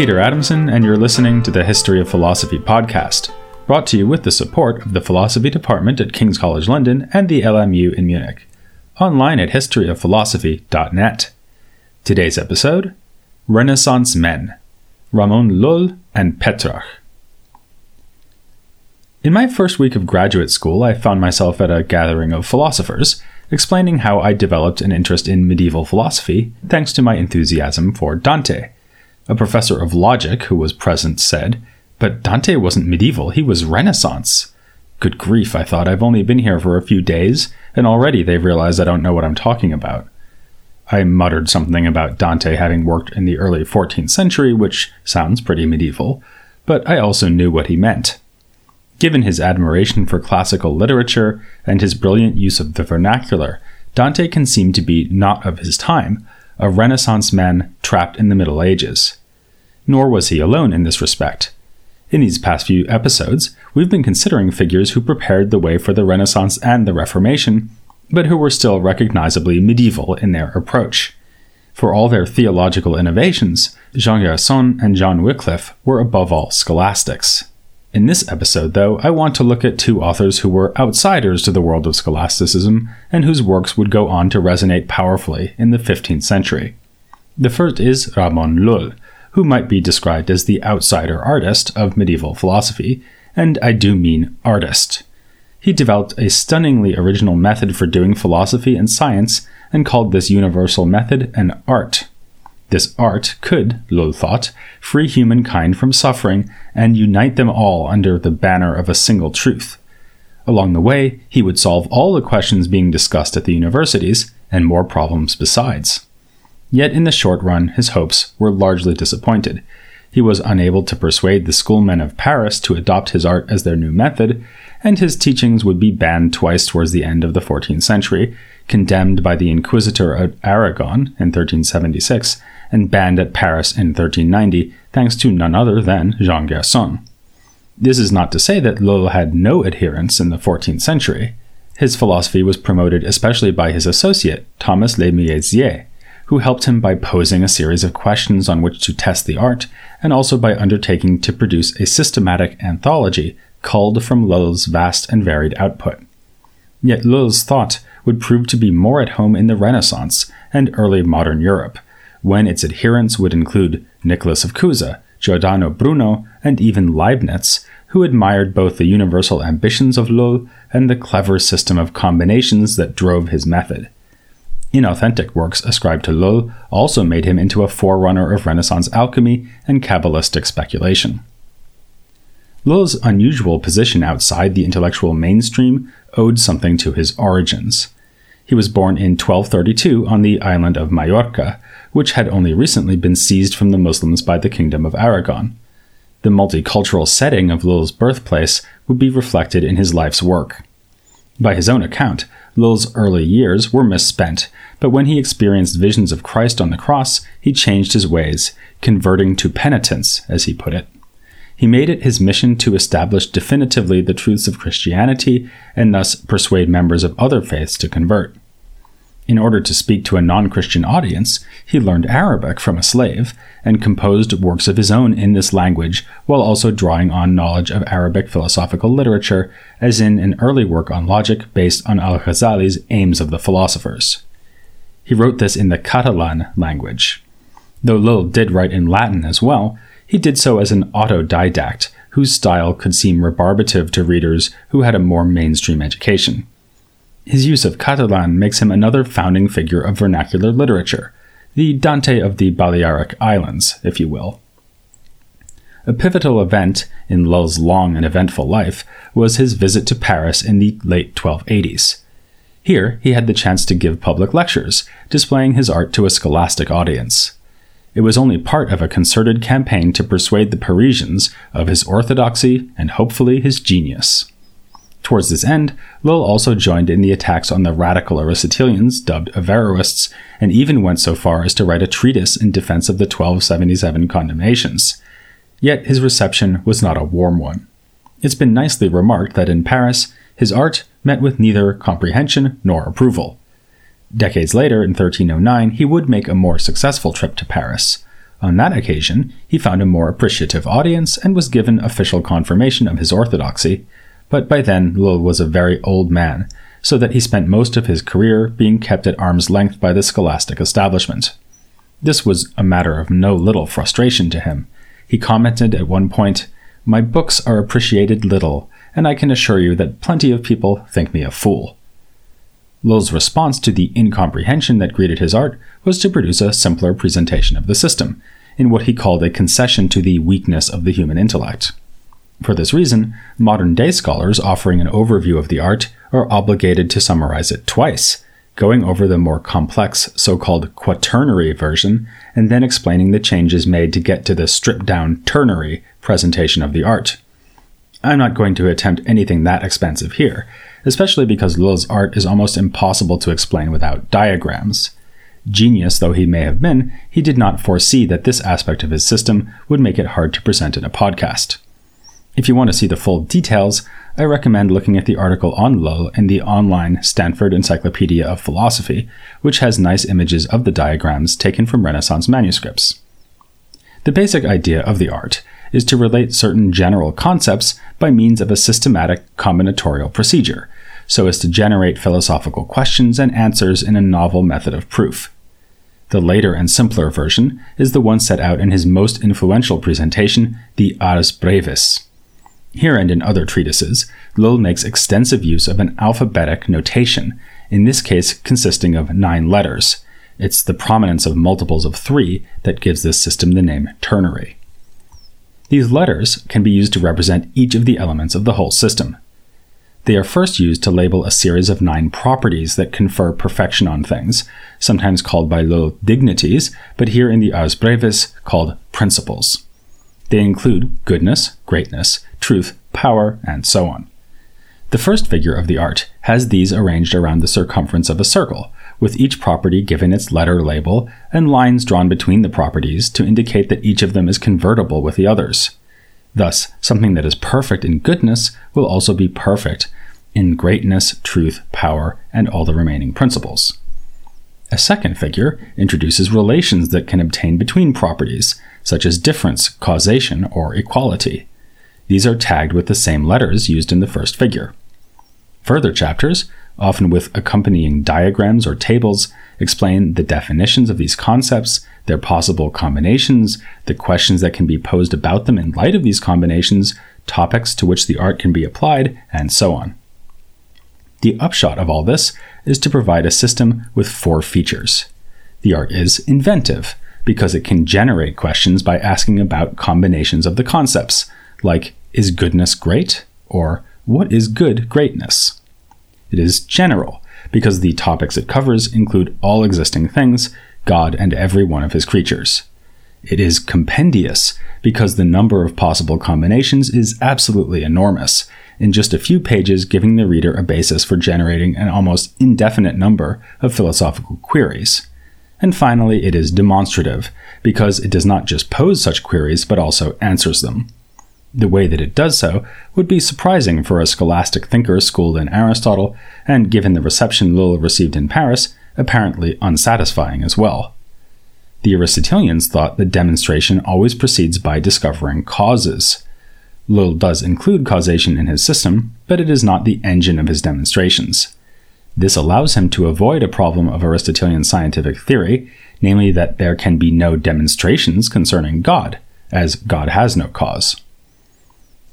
Peter Adamson, and you're listening to the History of Philosophy podcast, brought to you with the support of the Philosophy Department at King's College London and the LMU in Munich. Online at historyofphilosophy.net. Today's episode Renaissance Men Ramon Lull and Petrarch. In my first week of graduate school, I found myself at a gathering of philosophers, explaining how I developed an interest in medieval philosophy thanks to my enthusiasm for Dante. A professor of logic who was present said, But Dante wasn't medieval, he was Renaissance. Good grief, I thought, I've only been here for a few days, and already they've realized I don't know what I'm talking about. I muttered something about Dante having worked in the early 14th century, which sounds pretty medieval, but I also knew what he meant. Given his admiration for classical literature and his brilliant use of the vernacular, Dante can seem to be not of his time, a Renaissance man trapped in the Middle Ages. Nor was he alone in this respect. In these past few episodes, we've been considering figures who prepared the way for the Renaissance and the Reformation, but who were still recognizably medieval in their approach. For all their theological innovations, Jean Gerson and John Wycliffe were above all scholastics. In this episode, though, I want to look at two authors who were outsiders to the world of scholasticism and whose works would go on to resonate powerfully in the 15th century. The first is Ramon Lull, who might be described as the outsider artist of medieval philosophy, and I do mean artist. He developed a stunningly original method for doing philosophy and science and called this universal method an art. This art could, Lull thought, free humankind from suffering and unite them all under the banner of a single truth. Along the way, he would solve all the questions being discussed at the universities, and more problems besides. Yet in the short run, his hopes were largely disappointed. He was unable to persuade the schoolmen of Paris to adopt his art as their new method, and his teachings would be banned twice towards the end of the 14th century, condemned by the Inquisitor of Aragon in 1376, and banned at Paris in 1390, thanks to none other than Jean Gerson. This is not to say that Lull had no adherents in the 14th century. His philosophy was promoted especially by his associate, Thomas Le Myésier, who helped him by posing a series of questions on which to test the art, and also by undertaking to produce a systematic anthology culled from Lull's vast and varied output. Yet Lull's thought would prove to be more at home in the Renaissance and early modern Europe, when its adherents would include Nicholas of Cusa, Giordano Bruno, and even Leibniz, who admired both the universal ambitions of Lull and the clever system of combinations that drove his method. Inauthentic works ascribed to Lull also made him into a forerunner of Renaissance alchemy and Kabbalistic speculation. Lull's unusual position outside the intellectual mainstream owed something to his origins. He was born in 1232 on the island of Majorca, which had only recently been seized from the Muslims by the Kingdom of Aragon. The multicultural setting of Lull's birthplace would be reflected in his life's work. By his own account, Lull's early years were misspent, but when he experienced visions of Christ on the cross, he changed his ways, converting to penitence, as he put it. He made it his mission to establish definitively the truths of Christianity and thus persuade members of other faiths to convert. In order to speak to a non Christian audience, he learned Arabic from a slave and composed works of his own in this language while also drawing on knowledge of Arabic philosophical literature, as in an early work on logic based on Al Ghazali's Aims of the Philosophers. He wrote this in the Catalan language. Though Lull did write in Latin as well, he did so as an autodidact, whose style could seem rebarbative to readers who had a more mainstream education. His use of Catalan makes him another founding figure of vernacular literature, the Dante of the Balearic Islands, if you will. A pivotal event in Lull's long and eventful life was his visit to Paris in the late 1280s. Here, he had the chance to give public lectures, displaying his art to a scholastic audience. It was only part of a concerted campaign to persuade the Parisians of his orthodoxy and hopefully his genius. Towards this end, Lull also joined in the attacks on the radical Aristotelians, dubbed Averroists, and even went so far as to write a treatise in defense of the 1277 condemnations. Yet his reception was not a warm one. It's been nicely remarked that in Paris, his art met with neither comprehension nor approval. Decades later, in 1309, he would make a more successful trip to Paris. On that occasion, he found a more appreciative audience and was given official confirmation of his orthodoxy, but by then Lull was a very old man, so that he spent most of his career being kept at arm's length by the scholastic establishment. This was a matter of no little frustration to him. He commented at one point, My books are appreciated little, and I can assure you that plenty of people think me a fool. Lull's response to the incomprehension that greeted his art was to produce a simpler presentation of the system, in what he called a concession to the weakness of the human intellect. For this reason, modern day scholars offering an overview of the art are obligated to summarize it twice, going over the more complex so called quaternary version and then explaining the changes made to get to the stripped down ternary presentation of the art. I'm not going to attempt anything that expensive here, especially because Lull's art is almost impossible to explain without diagrams. Genius though he may have been, he did not foresee that this aspect of his system would make it hard to present in a podcast. If you want to see the full details, I recommend looking at the article on Lull in the online Stanford Encyclopedia of Philosophy, which has nice images of the diagrams taken from Renaissance manuscripts. The basic idea of the art is to relate certain general concepts by means of a systematic combinatorial procedure, so as to generate philosophical questions and answers in a novel method of proof. The later and simpler version is the one set out in his most influential presentation, the Ars Brevis. Here and in other treatises, Lull makes extensive use of an alphabetic notation, in this case consisting of nine letters. It's the prominence of multiples of three that gives this system the name ternary. These letters can be used to represent each of the elements of the whole system. They are first used to label a series of nine properties that confer perfection on things, sometimes called by Lull dignities, but here in the Ars Brevis called principles. They include goodness, greatness, truth, power, and so on. The first figure of the art has these arranged around the circumference of a circle, with each property given its letter label and lines drawn between the properties to indicate that each of them is convertible with the others. Thus, something that is perfect in goodness will also be perfect in greatness, truth, power, and all the remaining principles. A second figure introduces relations that can obtain between properties, such as difference, causation, or equality. These are tagged with the same letters used in the first figure. Further chapters, often with accompanying diagrams or tables, explain the definitions of these concepts, their possible combinations, the questions that can be posed about them in light of these combinations, topics to which the art can be applied, and so on. The upshot of all this is to provide a system with four features. The art is inventive, because it can generate questions by asking about combinations of the concepts, like is goodness great? or what is good greatness? It is general, because the topics it covers include all existing things, God and every one of his creatures. It is compendious, because the number of possible combinations is absolutely enormous, in just a few pages giving the reader a basis for generating an almost indefinite number of philosophical queries. And finally, it is demonstrative, because it does not just pose such queries, but also answers them. The way that it does so would be surprising for a scholastic thinker schooled in Aristotle, and given the reception Lull received in Paris, apparently unsatisfying as well. The Aristotelians thought that demonstration always proceeds by discovering causes. Lull does include causation in his system, but it is not the engine of his demonstrations. This allows him to avoid a problem of Aristotelian scientific theory, namely that there can be no demonstrations concerning God, as God has no cause.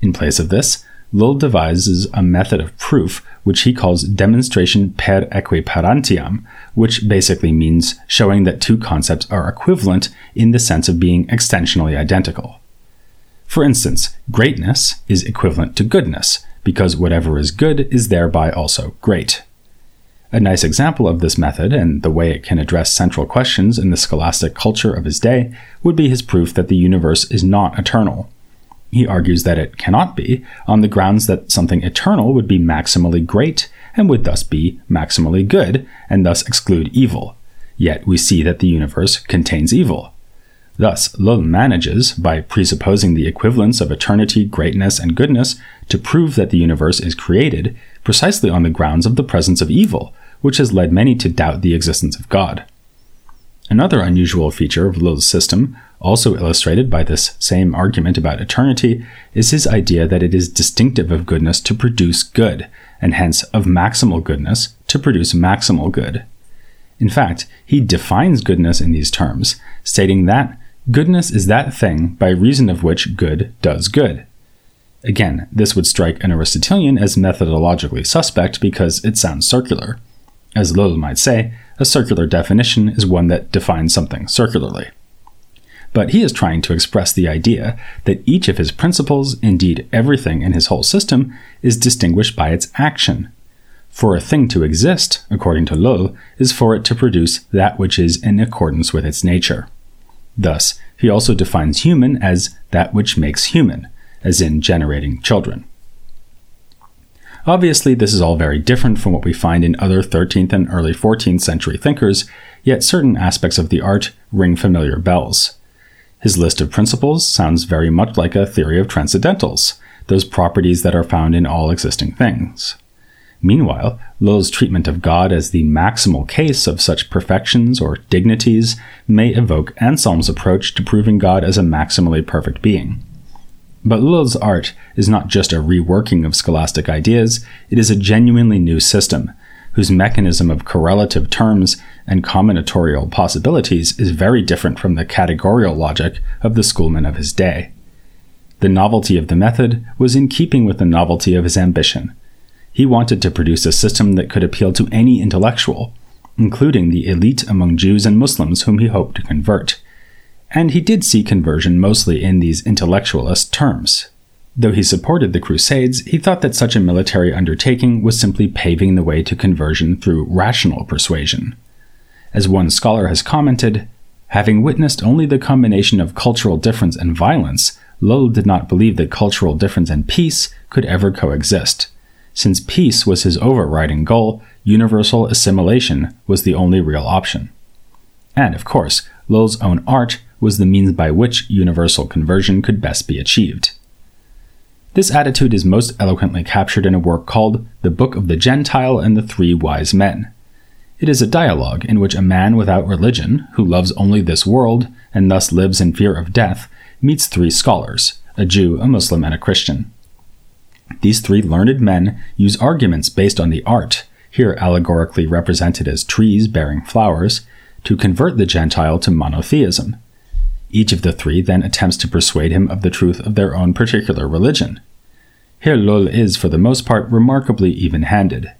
In place of this, Lull devises a method of proof which he calls demonstration per equiparantiam, which basically means showing that two concepts are equivalent in the sense of being extensionally identical. For instance, greatness is equivalent to goodness, because whatever is good is thereby also great. A nice example of this method and the way it can address central questions in the scholastic culture of his day would be his proof that the universe is not eternal. He argues that it cannot be, on the grounds that something eternal would be maximally great and would thus be maximally good, and thus exclude evil. Yet we see that the universe contains evil. Thus, Lull manages, by presupposing the equivalence of eternity, greatness, and goodness, to prove that the universe is created precisely on the grounds of the presence of evil, which has led many to doubt the existence of God. Another unusual feature of Lull's system, also illustrated by this same argument about eternity, is his idea that it is distinctive of goodness to produce good, and hence of maximal goodness to produce maximal good. In fact, he defines goodness in these terms, stating that goodness is that thing by reason of which good does good. Again, this would strike an Aristotelian as methodologically suspect because it sounds circular. As Lull might say, a circular definition is one that defines something circularly. But he is trying to express the idea that each of his principles, indeed everything in his whole system, is distinguished by its action. For a thing to exist, according to Lull, is for it to produce that which is in accordance with its nature. Thus, he also defines human as that which makes human, as in generating children. Obviously, this is all very different from what we find in other 13th and early 14th century thinkers, yet certain aspects of the art ring familiar bells. His list of principles sounds very much like a theory of transcendentals, those properties that are found in all existing things. Meanwhile, Lull's treatment of God as the maximal case of such perfections or dignities may evoke Anselm's approach to proving God as a maximally perfect being. But Lull's art is not just a reworking of scholastic ideas, it is a genuinely new system, whose mechanism of correlative terms and combinatorial possibilities is very different from the categorical logic of the schoolmen of his day. The novelty of the method was in keeping with the novelty of his ambition. He wanted to produce a system that could appeal to any intellectual, including the elite among Jews and Muslims whom he hoped to convert and he did see conversion mostly in these intellectualist terms. Though he supported the Crusades, he thought that such a military undertaking was simply paving the way to conversion through rational persuasion. As one scholar has commented, having witnessed only the combination of cultural difference and violence, Lull did not believe that cultural difference and peace could ever coexist. Since peace was his overriding goal, universal assimilation was the only real option. And, of course, Lull's own art was the means by which universal conversion could best be achieved. This attitude is most eloquently captured in a work called The Book of the Gentile and the Three Wise Men. It is a dialogue in which a man without religion, who loves only this world and thus lives in fear of death, meets three scholars a Jew, a Muslim, and a Christian. These three learned men use arguments based on the art, here allegorically represented as trees bearing flowers, to convert the Gentile to monotheism, each of the three then attempts to persuade him of the truth of their own particular religion. Here Lull is, for the most part, remarkably even handed.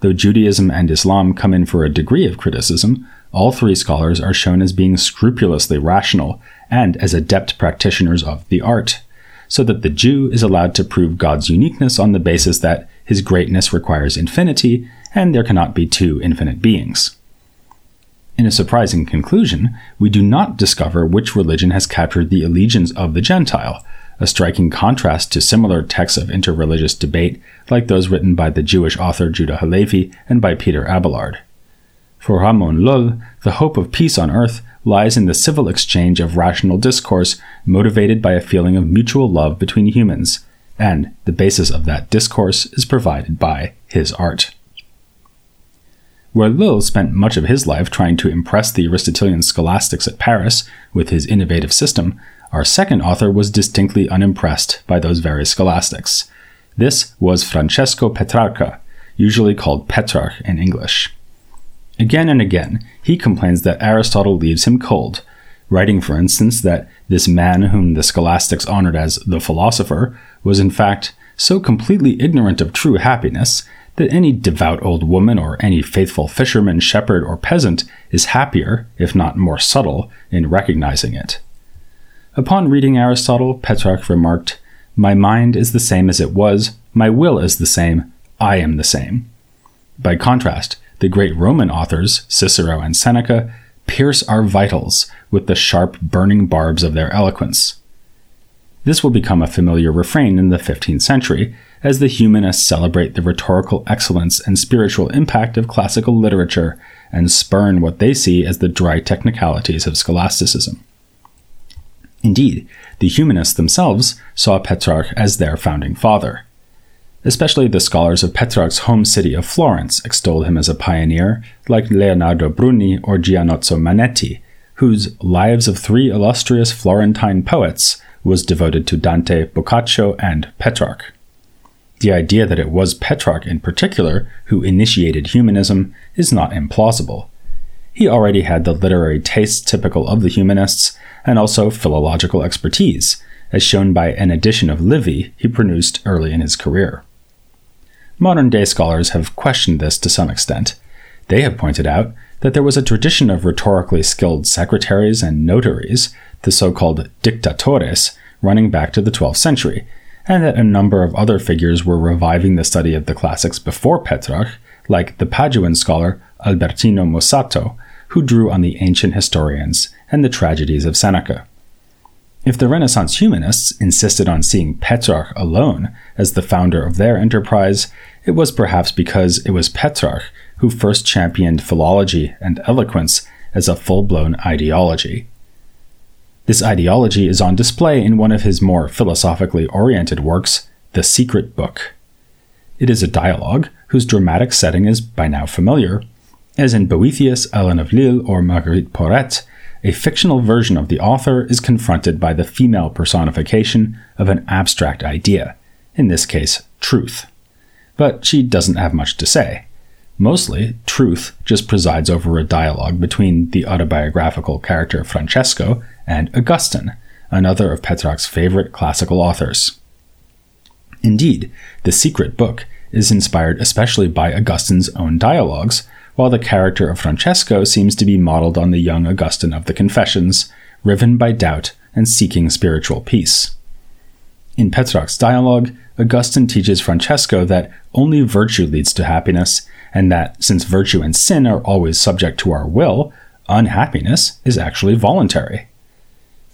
Though Judaism and Islam come in for a degree of criticism, all three scholars are shown as being scrupulously rational and as adept practitioners of the art, so that the Jew is allowed to prove God's uniqueness on the basis that his greatness requires infinity and there cannot be two infinite beings. In a surprising conclusion, we do not discover which religion has captured the allegiance of the Gentile, a striking contrast to similar texts of interreligious debate like those written by the Jewish author Judah Halevi and by Peter Abelard. For Ramon Lull, the hope of peace on earth lies in the civil exchange of rational discourse motivated by a feeling of mutual love between humans, and the basis of that discourse is provided by his art. Where Lull spent much of his life trying to impress the Aristotelian scholastics at Paris with his innovative system, our second author was distinctly unimpressed by those very scholastics. This was Francesco Petrarca, usually called Petrarch in English. Again and again, he complains that Aristotle leaves him cold, writing, for instance, that this man whom the scholastics honored as the philosopher was in fact so completely ignorant of true happiness that any devout old woman or any faithful fisherman, shepherd, or peasant is happier, if not more subtle, in recognizing it. Upon reading Aristotle, Petrarch remarked, My mind is the same as it was, my will is the same, I am the same. By contrast, the great Roman authors, Cicero and Seneca, pierce our vitals with the sharp, burning barbs of their eloquence. This will become a familiar refrain in the 15th century, as the humanists celebrate the rhetorical excellence and spiritual impact of classical literature and spurn what they see as the dry technicalities of scholasticism. Indeed, the humanists themselves saw Petrarch as their founding father. Especially the scholars of Petrarch's home city of Florence extolled him as a pioneer, like Leonardo Bruni or Giannozzo Manetti, whose Lives of Three Illustrious Florentine Poets was devoted to Dante, Boccaccio, and Petrarch. The idea that it was Petrarch in particular who initiated humanism is not implausible. He already had the literary tastes typical of the humanists and also philological expertise, as shown by an edition of Livy he produced early in his career. Modern day scholars have questioned this to some extent. They have pointed out that there was a tradition of rhetorically skilled secretaries and notaries, the so called dictatores, running back to the 12th century, and that a number of other figures were reviving the study of the classics before Petrarch, like the Paduan scholar Albertino Mussato, who drew on the ancient historians and the tragedies of Seneca. If the Renaissance humanists insisted on seeing Petrarch alone as the founder of their enterprise, it was perhaps because it was Petrarch who first championed philology and eloquence as a full blown ideology. This ideology is on display in one of his more philosophically oriented works, The Secret Book. It is a dialogue whose dramatic setting is by now familiar, as in Boethius, Alan of Lille, or Marguerite Porete, a fictional version of the author is confronted by the female personification of an abstract idea, in this case, truth. But she doesn't have much to say. Mostly, truth just presides over a dialogue between the autobiographical character Francesco and Augustine, another of Petrarch's favorite classical authors. Indeed, the secret book is inspired especially by Augustine's own dialogues, while the character of Francesco seems to be modeled on the young Augustine of the Confessions, riven by doubt and seeking spiritual peace. In Petrarch's dialogue, Augustine teaches Francesco that only virtue leads to happiness, and that since virtue and sin are always subject to our will, unhappiness is actually voluntary.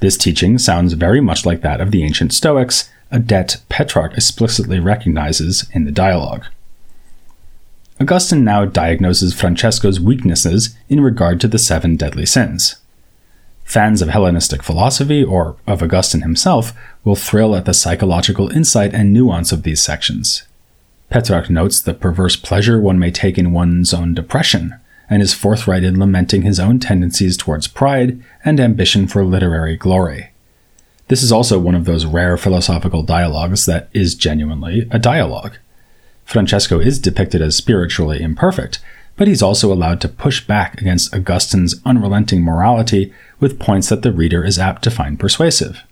This teaching sounds very much like that of the ancient Stoics, a debt Petrarch explicitly recognizes in the dialogue. Augustine now diagnoses Francesco's weaknesses in regard to the seven deadly sins. Fans of Hellenistic philosophy, or of Augustine himself, will thrill at the psychological insight and nuance of these sections. Petrarch notes the perverse pleasure one may take in one's own depression, and is forthright in lamenting his own tendencies towards pride and ambition for literary glory. This is also one of those rare philosophical dialogues that is genuinely a dialogue. Francesco is depicted as spiritually imperfect, but he's also allowed to push back against Augustine's unrelenting morality with points that the reader is apt to find persuasive.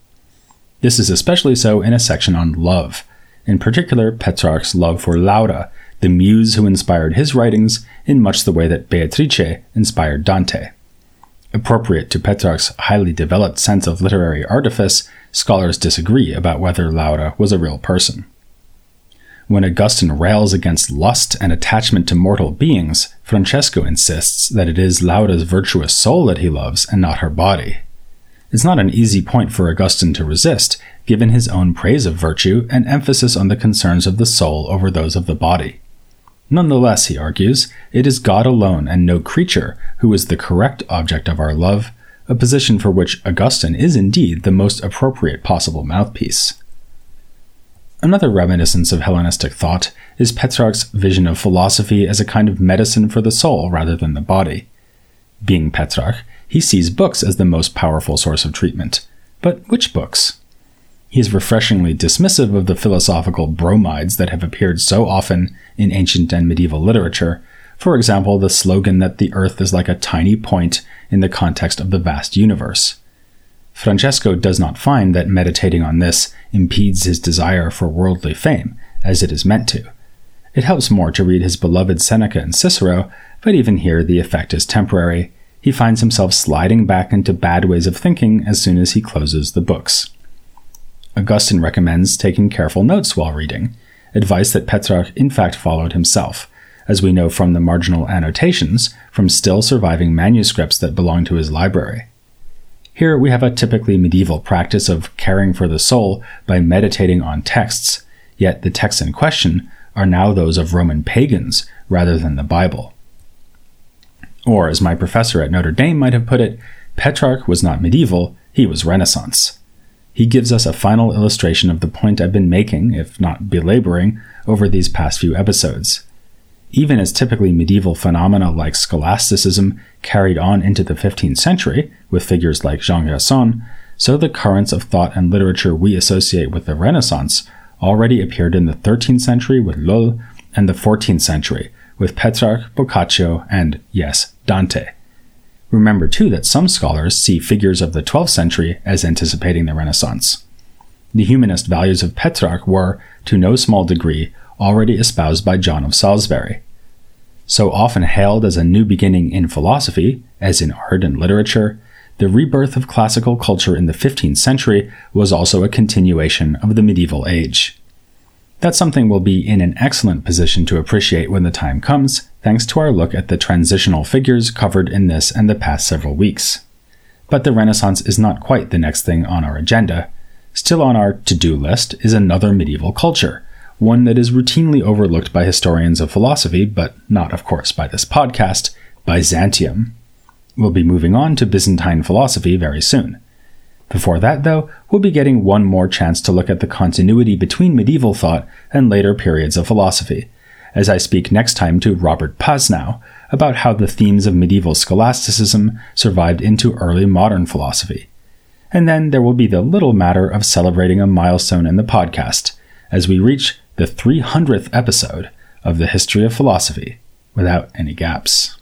This is especially so in a section on love, in particular Petrarch's love for Laura, the muse who inspired his writings in much the way that Beatrice inspired Dante. Appropriate to Petrarch's highly developed sense of literary artifice, scholars disagree about whether Laura was a real person. When Augustine rails against lust and attachment to mortal beings, Francesco insists that it is Laura's virtuous soul that he loves and not her body. It's not an easy point for Augustine to resist, given his own praise of virtue and emphasis on the concerns of the soul over those of the body. Nonetheless, he argues, it is God alone and no creature who is the correct object of our love, a position for which Augustine is indeed the most appropriate possible mouthpiece. Another reminiscence of Hellenistic thought is Petrarch's vision of philosophy as a kind of medicine for the soul rather than the body. Being Petrarch, he sees books as the most powerful source of treatment. But which books? He is refreshingly dismissive of the philosophical bromides that have appeared so often in ancient and medieval literature, for example, the slogan that the earth is like a tiny point in the context of the vast universe. Francesco does not find that meditating on this impedes his desire for worldly fame, as it is meant to. It helps more to read his beloved Seneca and Cicero, but even here the effect is temporary. He finds himself sliding back into bad ways of thinking as soon as he closes the books. Augustine recommends taking careful notes while reading, advice that Petrarch in fact followed himself, as we know from the marginal annotations from still surviving manuscripts that belong to his library. Here we have a typically medieval practice of caring for the soul by meditating on texts, yet the texts in question are now those of Roman pagans rather than the Bible. Or, as my professor at Notre Dame might have put it, Petrarch was not medieval, he was Renaissance. he gives us a final illustration of the point I've been making, if not belaboring, over these past few episodes. Even as typically medieval phenomena like scholasticism carried on into the 15th century, with figures like Jean Gerson, so the currents of thought and literature we associate with the Renaissance already appeared in the 13th century with Lull and the 14th century with Petrarch, Boccaccio, and, yes, Dante. Remember, too, that some scholars see figures of the 12th century as anticipating the Renaissance. The humanist values of Petrarch were, to no small degree, already espoused by John of Salisbury. So often hailed as a new beginning in philosophy, as in art and literature, the rebirth of classical culture in the 15th century was also a continuation of the medieval age. That's something we'll be in an excellent position to appreciate when the time comes, thanks to our look at the transitional figures covered in this and the past several weeks. But the Renaissance is not quite the next thing on our agenda. Still on our to do list is another medieval culture, one that is routinely overlooked by historians of philosophy, but not, of course, by this podcast Byzantium. We'll be moving on to Byzantine philosophy very soon. Before that, though, we'll be getting one more chance to look at the continuity between medieval thought and later periods of philosophy, as I speak next time to Robert Pasnau about how the themes of medieval scholasticism survived into early modern philosophy. And then there will be the little matter of celebrating a milestone in the podcast as we reach the 300th episode of the History of Philosophy without any gaps.